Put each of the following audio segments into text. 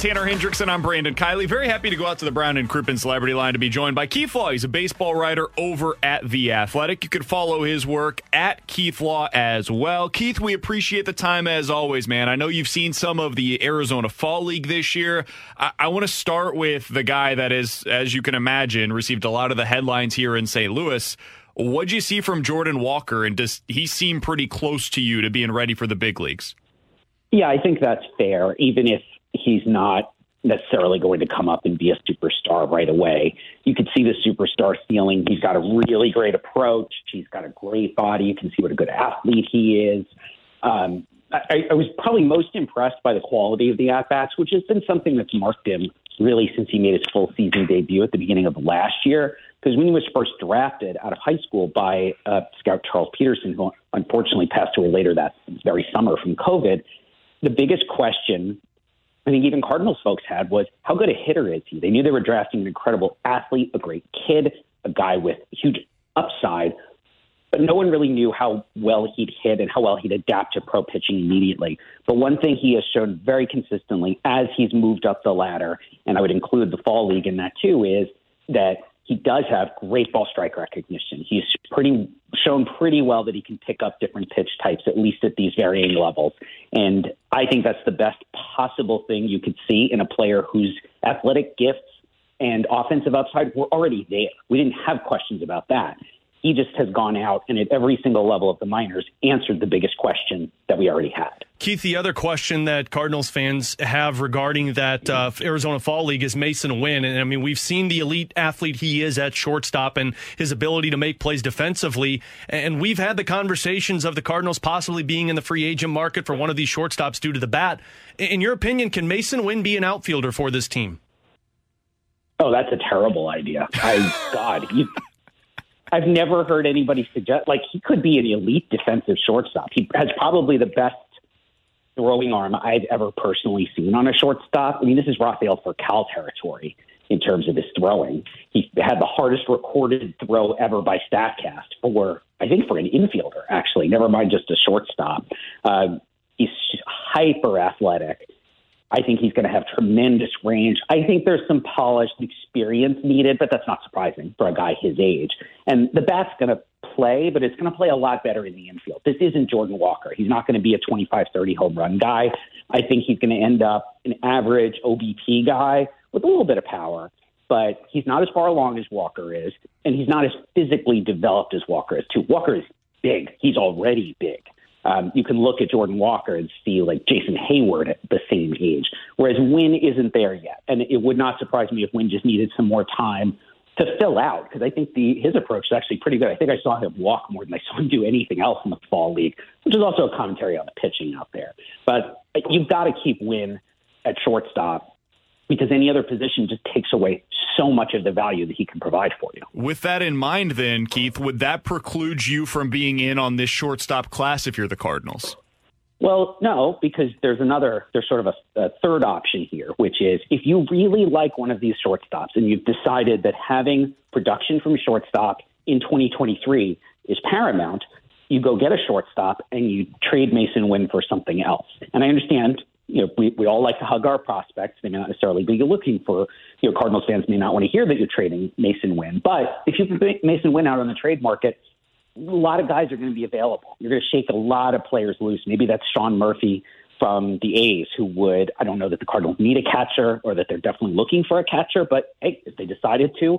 Tanner Hendrickson, I'm Brandon Kiley. Very happy to go out to the Brown and Crouppen Celebrity Line to be joined by Keith Law. He's a baseball writer over at The Athletic. You can follow his work at Keith Law as well. Keith, we appreciate the time as always, man. I know you've seen some of the Arizona Fall League this year. I, I want to start with the guy that is, as you can imagine, received a lot of the headlines here in St. Louis. What'd you see from Jordan Walker, and does he seem pretty close to you to being ready for the big leagues? Yeah, I think that's fair, even if he's not necessarily going to come up and be a superstar right away. You can see the superstar ceiling. He's got a really great approach. He's got a great body. You can see what a good athlete he is. Um, I, I was probably most impressed by the quality of the at bats, which has been something that's marked him really since he made his full season debut at the beginning of last year. Because when he was first drafted out of high school by uh, scout Charles Peterson, who unfortunately passed away later that very summer from COVID, the biggest question I think even Cardinals folks had was how good a hitter is he? They knew they were drafting an incredible athlete, a great kid, a guy with huge upside, but no one really knew how well he'd hit and how well he'd adapt to pro pitching immediately. But one thing he has shown very consistently as he's moved up the ladder, and I would include the fall league in that too, is that he does have great ball strike recognition. He's pretty shown pretty well that he can pick up different pitch types, at least at these varying levels. And I think that's the best possible thing you could see in a player whose athletic gifts and offensive upside were already there. We didn't have questions about that. He just has gone out and at every single level of the minors answered the biggest question that we already had. Keith, the other question that Cardinals fans have regarding that uh, Arizona Fall League is Masyn Winn. And I mean, we've seen the elite athlete he is at shortstop and his ability to make plays defensively. And we've had the conversations of the Cardinals possibly being in the free agent market for one of these shortstops due to the bat. In your opinion, can Masyn Winn be an outfielder for this team? Oh, that's a terrible idea. I God, you, I've never heard anybody suggest like he could be an elite defensive shortstop. He has probably the best throwing arm I've ever personally seen on a shortstop. I mean, this is Rafael Furcal territory in terms of his throwing. He had the hardest recorded throw ever by Statcast for, I think, for an infielder, actually, never mind just a shortstop. Uh, he's hyper athletic. I think he's going to have tremendous range. I think there's some polished experience needed, but that's not surprising for a guy his age. And the bat's going to play, but it's going to play a lot better in the infield. This isn't Jordan Walker. He's not going to be a 25 30 home run guy. I think he's going to end up an average OBP guy with a little bit of power, but he's not as far along as Walker is, and he's not as physically developed as Walker is, too. Walker is big. He's already big. Um, you can look at Jordan Walker and see like Jason Heyward at the same age, whereas Winn isn't there yet. And it would not surprise me if Winn just needed some more time to fill out because I think the his approach is actually pretty good. I think I saw him walk more than I saw him do anything else in the fall league, which is also a commentary on the pitching out there. But you've got to keep Winn at shortstop because any other position just takes away so much of the value that he can provide for you. With that in mind, then, Keith, would that preclude you from being in on this shortstop class if you're the Cardinals? Well, no, because there's another, there's sort of a, a, third option here, which is if you really like one of these shortstops and you've decided that having production from shortstop in 2023 is paramount, you go get a shortstop and you trade Masyn Winn for something else. And I understand you know, we, we all like to hug our prospects. They may not necessarily be looking for, you know, Cardinals fans may not want to hear that you're trading Masyn Winn. But if you put Masyn Winn out on the trade market, a lot of guys are going to be available. You're going to shake a lot of players loose. Maybe that's Sean Murphy from the A's who would, I don't know that the Cardinals need a catcher or that they're definitely looking for a catcher, but hey, if they decided to,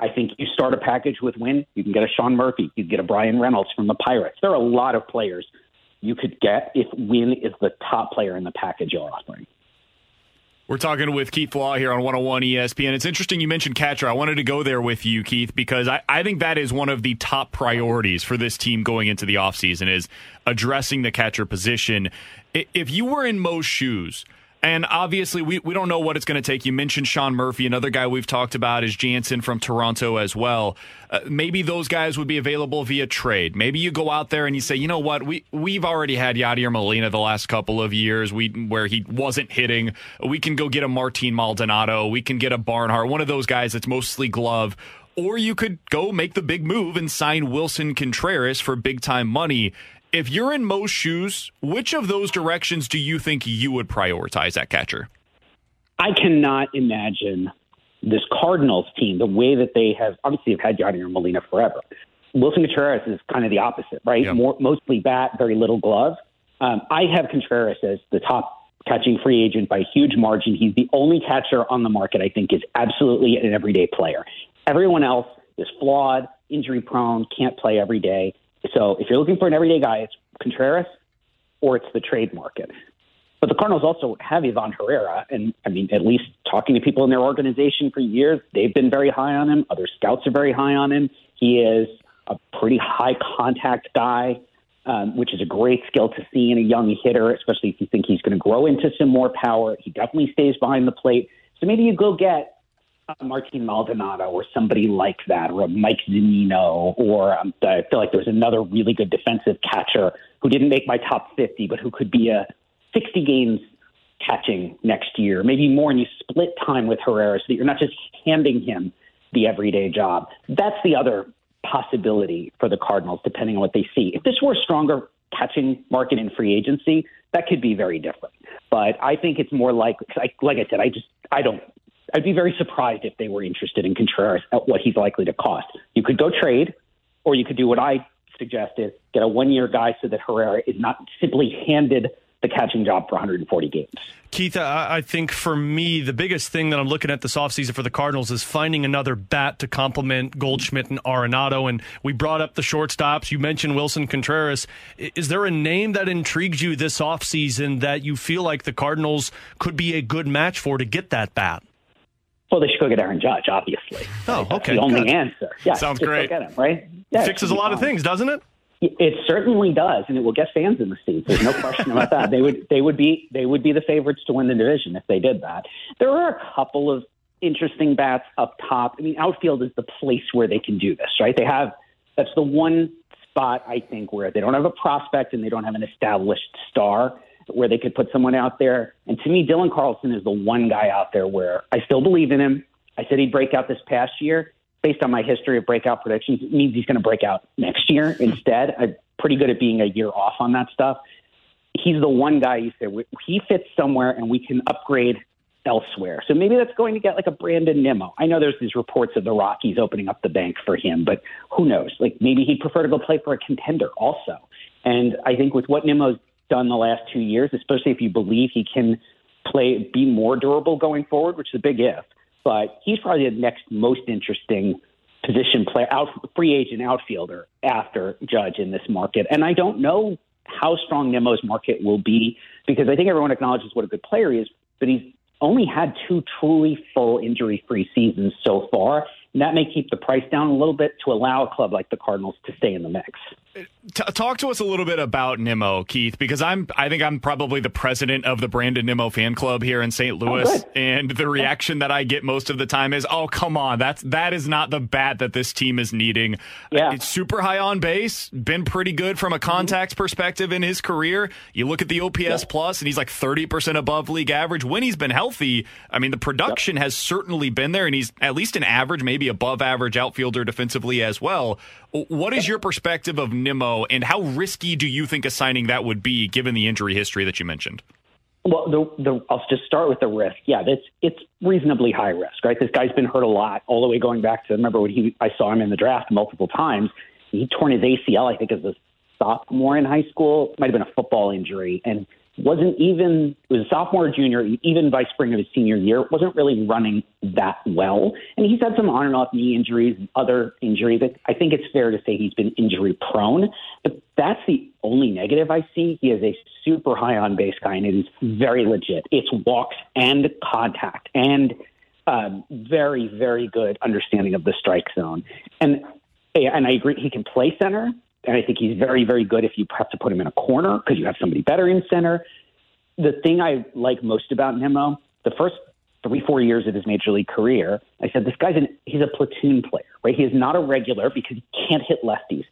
I think you start a package with Winn. You can get a Sean Murphy. You can get a Bryan Reynolds from the Pirates. There are a lot of players you could get if Winn is the top player in the package you're offering. We're talking with Keith Law here on 101 ESPN. It's interesting you mentioned catcher. I wanted to go there with you, Keith, because I, I think that is one of the top priorities for this team going into the offseason is addressing the catcher position. If you were in Mo's shoes – and obviously, we, we don't know what it's going to take. You mentioned Sean Murphy. Another guy we've talked about is Jansen from Toronto as well. Uh, maybe those guys would be available via trade. Maybe you go out there and you say, you know what, we we've already had Yadier Molina the last couple of years. We where he wasn't hitting. We can go get a Martin Maldonado. We can get a Barnhart, one of those guys that's mostly glove. Or you could go make the big move and sign Willson Contreras for big time money if you're in Mo's shoes, which of those directions do you think you would prioritize at catcher? I cannot imagine this Cardinals team the way that they have obviously have had Yadier Molina forever. Willson Contreras is kind of the opposite, right? Yep. More, mostly bat, very little glove. Um, I have Contreras as the top catching free agent by a huge margin. He's the only catcher on the market I think is absolutely an everyday player. Everyone else is flawed, injury prone, can't play every day. So if you're looking for an everyday guy, it's Contreras or it's the trade market. But the Cardinals also have Ivan Herrera, and I mean, at least talking to people in their organization for years, they've been very high on him. Other scouts are very high on him. He is a pretty high contact guy, um, which is a great skill to see in a young hitter, especially if you think he's going to grow into some more power. He definitely stays behind the plate. So maybe you go get Martin Maldonado or somebody like that, or a Mike Zunino, or um, I feel like there was another really good defensive catcher who didn't make my top 50, but who could be a 60 games catching next year, maybe more, and you split time with Herrera so that you're not just handing him the everyday job. That's the other possibility for the Cardinals, depending on what they see. If this were a stronger catching market in free agency, that could be very different. But I think it's more like, like I said, I just I don't I'd be very surprised if they were interested in Contreras at what he's likely to cost. You could go trade, or you could do what I suggested: get a one-year guy so that Herrera is not simply handed the catching job for 140 games. Keith, I think for me, the biggest thing that I'm looking at this offseason for the Cardinals is finding another bat to complement Goldschmidt and Arenado. And we brought up the shortstops. You mentioned Willson Contreras. Is there a name that intrigues you this offseason that you feel like the Cardinals could be a good match for to get that bat? Well, they should go get Aaron Judge, obviously. Oh, okay. That's the only Good. answer. Yeah, sounds great. Get him, right? Yeah, fixes a lot of things, doesn't it? It certainly does, and it will get fans in the seats. There's no question about that. They would they would be they would be the favorites to win the division if they did that. There are a couple of interesting bats up top. I mean, outfield is the place where they can do this, right? They have that's the one spot I think where they don't have a prospect and they don't have an established star where they could put someone out there. And to me, Dylan Carlson is the one guy out there where I still believe in him. I said he'd break out this past year. Based on my history of breakout predictions, it means he's going to break out next year instead. I'm pretty good at being a year off on that stuff. He's the one guy you said he fits somewhere and we can upgrade elsewhere. So maybe that's going to get like a Brandon Nimmo. I know there's these reports of the Rockies opening up the bank for him, but who knows? Like maybe he'd prefer to go play for a contender also. And I think with what Nimmo's done the last two years, especially if you believe he can play be more durable going forward, which is a big if. But he's probably the next most interesting position player, out free agent outfielder after Judge in this market. And I don't know how strong Nimmo's market will be because I think everyone acknowledges what a good player he is, but he's only had two truly full injury free seasons so far. And that may keep the price down a little bit to allow a club like the Cardinals to stay in the mix. T- talk to us a little bit about Nimmo, Keith, because I'm I think I'm probably the president of the Brandon Nimmo fan club here in St. Louis, oh, and the reaction that I get most of the time is, "Oh, come on, that's that is not the bat that this team is needing." Yeah. It's super high on base, been pretty good from a contact mm-hmm. perspective in his career. You look at the OPS yeah. plus, and he's like 30% above league average when he's been healthy. I mean, the production has certainly been there, and he's at least an average, maybe above average outfielder defensively as well. What is your perspective of Nimmo, and how risky do you think a signing that would be given the injury history that you mentioned? Well, the, the, I'll just start with the risk. Yeah, it's it's reasonably high risk, right? This guy's been hurt a lot, all the way going back to remember when he I saw him in the draft multiple times. He torn his ACL, I think, as a sophomore in high school. Might have been a football injury, and wasn't even was a sophomore or junior, even by spring of his senior year, wasn't really running that well. And he's had some on and off knee injuries and other injuries. I think it's fair to say he's been injury prone, but that's the only negative I see. He is a super high on base guy, and it is very legit. It's walks and contact and um, very, very good understanding of the strike zone. And and I agree, he can play center. And I think he's very, very good if you have to put him in a corner because you have somebody better in center. The thing I like most about Nimmo, the first three, four years of his major league career, I said this guy's an he's a platoon player, right? He is not a regular because he can't hit lefties.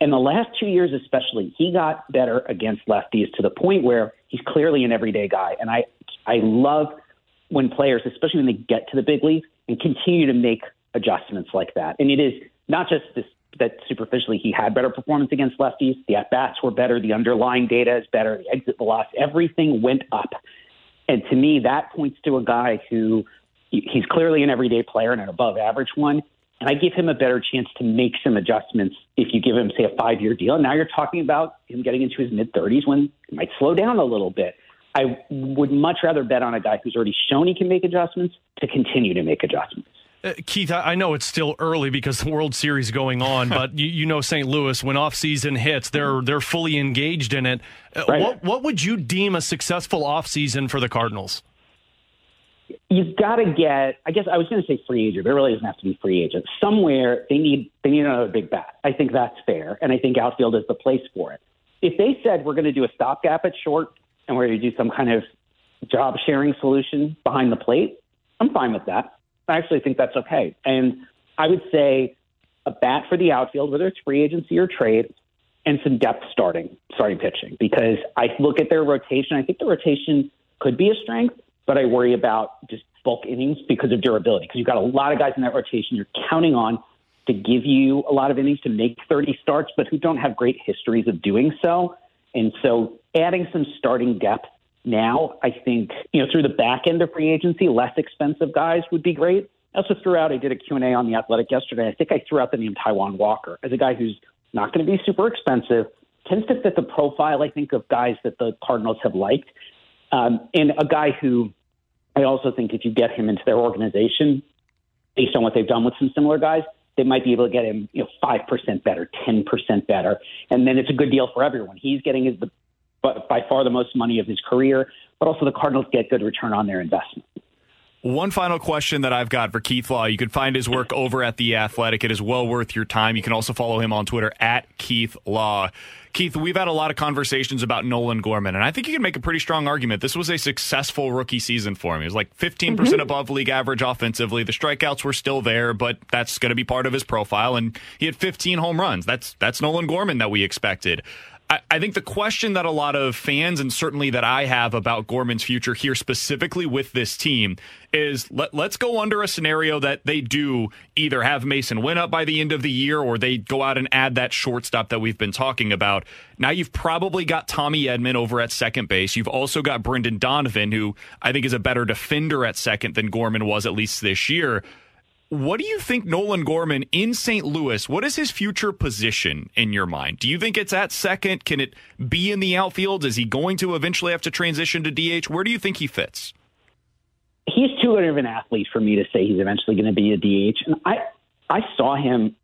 In the last two years, especially, he got better against lefties to the point where he's clearly an everyday guy. And I, I love when players, especially when they get to the big leagues, and continue to make adjustments like that. And it is not just this that superficially he had better performance against lefties. The at bats were better. The underlying data is better. The exit velocity, everything went up. And to me, that points to a guy who he's clearly an everyday player and an above average one. And I give him a better chance to make some adjustments if you give him, say, a five year deal. Now you're talking about him getting into his mid 30s when he might slow down a little bit. I would much rather bet on a guy who's already shown he can make adjustments to continue to make adjustments. Uh, Keith, I know it's still early because the World Series going on, but you, you, know St. Louis when off season hits, they're they're fully engaged in it. Uh, right. What what would you deem a successful off season for the Cardinals? You've got to get. I guess I was going to say free agent, but it really doesn't have to be free agent. Somewhere they need they need another big bat. I think that's fair, and I think outfield is the place for it. If they said we're going to do a stopgap at short and we're going to do some kind of job sharing solution behind the plate, I'm fine with that. I actually think that's okay. And I would say a bat for the outfield, whether it's free agency or trade, and some depth starting starting pitching because I look at their rotation. I think the rotation could be a strength, but I worry about just bulk innings because of durability. Because you've got a lot of guys in that rotation you're counting on to give you a lot of innings to make 30 starts, but who don't have great histories of doing so. And so adding some starting depth now. I think, you know, through the back end of free agency, less expensive guys would be great. I also threw out, I did a Q&A on The Athletic yesterday. I think I threw out the name Taijuan Walker as a guy who's not going to be super expensive, tends to fit the profile, I think, of guys that the Cardinals have liked. Um, and a guy who I also think if you get him into their organization, based on what they've done with some similar guys, they might be able to get him, you know, five percent better, ten percent better, and then it's a good deal for everyone. He's getting his, the but by far the most money of his career, but also the Cardinals get good return on their investment. One final question that I've got for Keith Law. You can find his work over at The Athletic. It is well worth your time. You can also follow him on Twitter at Keith Law. Keith, we've had a lot of conversations about Nolan Gorman, and I think you can make a pretty strong argument. This was a successful rookie season for him. He was like 15% mm hmm above league average offensively. The strikeouts were still there, but that's going to be part of his profile. And he had 15 home runs. That's that's Nolan Gorman that we expected. I, think the question that a lot of fans and certainly that I have about Gorman's future here specifically with this team is let, let's go under a scenario that they do either have Masyn Winn up by the end of the year or they go out and add that shortstop that we've been talking about. Now you've probably got Tommy Edman over at second base. You've also got Brendan Donovan, who I think is a better defender at second than Gorman was at least this year. What do you think Nolan Gorman in St. Louis? What is his future position in your mind? Do you think it's at second? Can it be in the outfield? Is he going to eventually have to transition to DH? Where do you think he fits? He's too good of an athlete for me to say he's eventually going to be a DH. And I, I saw him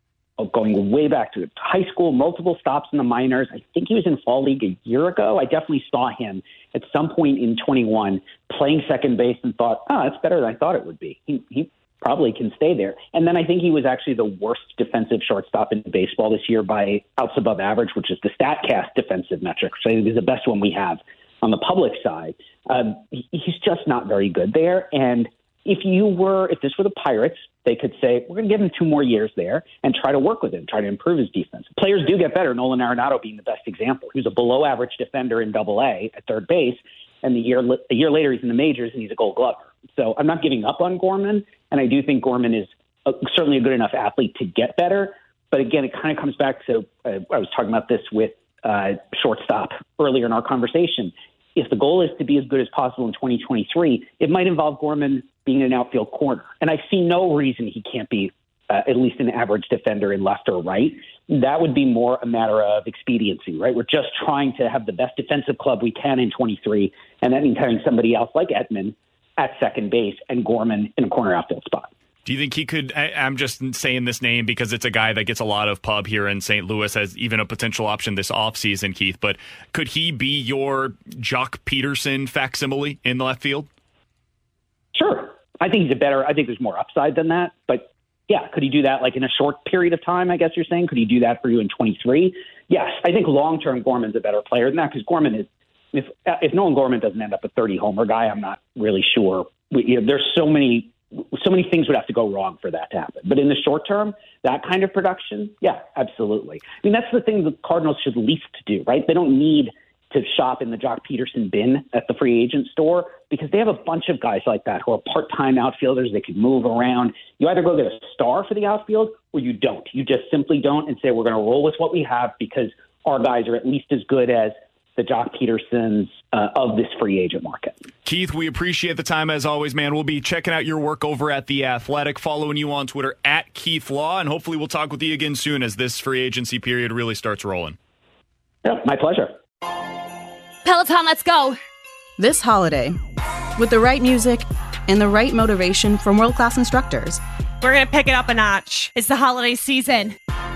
going way back to high school, multiple stops in the minors. I think he was in fall league a year ago. I definitely saw him at some point in 21 playing second base and thought, oh, that's better than I thought it would be. He, he probably can stay there. And then I think he was actually the worst defensive shortstop in baseball this year by outs above average, which is the StatCast defensive metric, which I think is the best one we have on the public side. Um, he's just not very good there. And if you were, if this were the Pirates, they could say, we're going to give him two more years there and try to work with him, try to improve his defense. Players do get better. Nolan Arenado being the best example. He was a below average defender in double A at third base. And the year, a year later, he's in the majors and he's a gold glover. So I'm not giving up on Gorman, and I do think Gorman is a, certainly a good enough athlete to get better. But again, it kind of comes back to uh, I was talking about this with uh, shortstop earlier in our conversation. if the goal is to be as good as possible in 2023, it might involve Gorman being an outfield corner. And I see no reason he can't be uh, at least an average defender in left or right. That would be more a matter of expediency, right? We're just trying to have the best defensive club we can in 23, and that means having somebody else like Edman at second base and Gorman in a corner outfield spot. Do you think he could? I, am just saying this name because it's a guy that gets a lot of pub here in St. Louis as even a potential option this offseason, Keith. But could he be your Joc Pederson facsimile in the left field? Sure. I think he's a better, I think there's more upside than that. But yeah, could he do that like in a short period of time? I guess you're saying. Could he do that for you in 23? Yes. I think long term Gorman's a better player than that because Gorman is, if, if Nolan Gorman doesn't end up a 30 homer guy, I'm not really sure. We, you know, there's so many so many things would have to go wrong for that to happen. But in the short term, that kind of production, yeah, absolutely. I mean, that's the thing the Cardinals should least do, right? They don't need to shop in the Joc Pederson bin at the free agent store because they have a bunch of guys like that who are part-time outfielders. They can move around. You either go get a star for the outfield or you don't. You just simply don't and say we're going to roll with what we have because our guys are at least as good as the Joc Pedersons uh, of this free agent market. Keith, we appreciate the time as always, man. We'll be checking out your work over at The Athletic, following you on Twitter at Keith Law, and hopefully we'll talk with you again soon as this free agency period really starts rolling. Yeah, my pleasure. Peloton, let's go. This holiday, with the right music and the right motivation from world class instructors, we're going to pick it up a notch. It's the holiday season.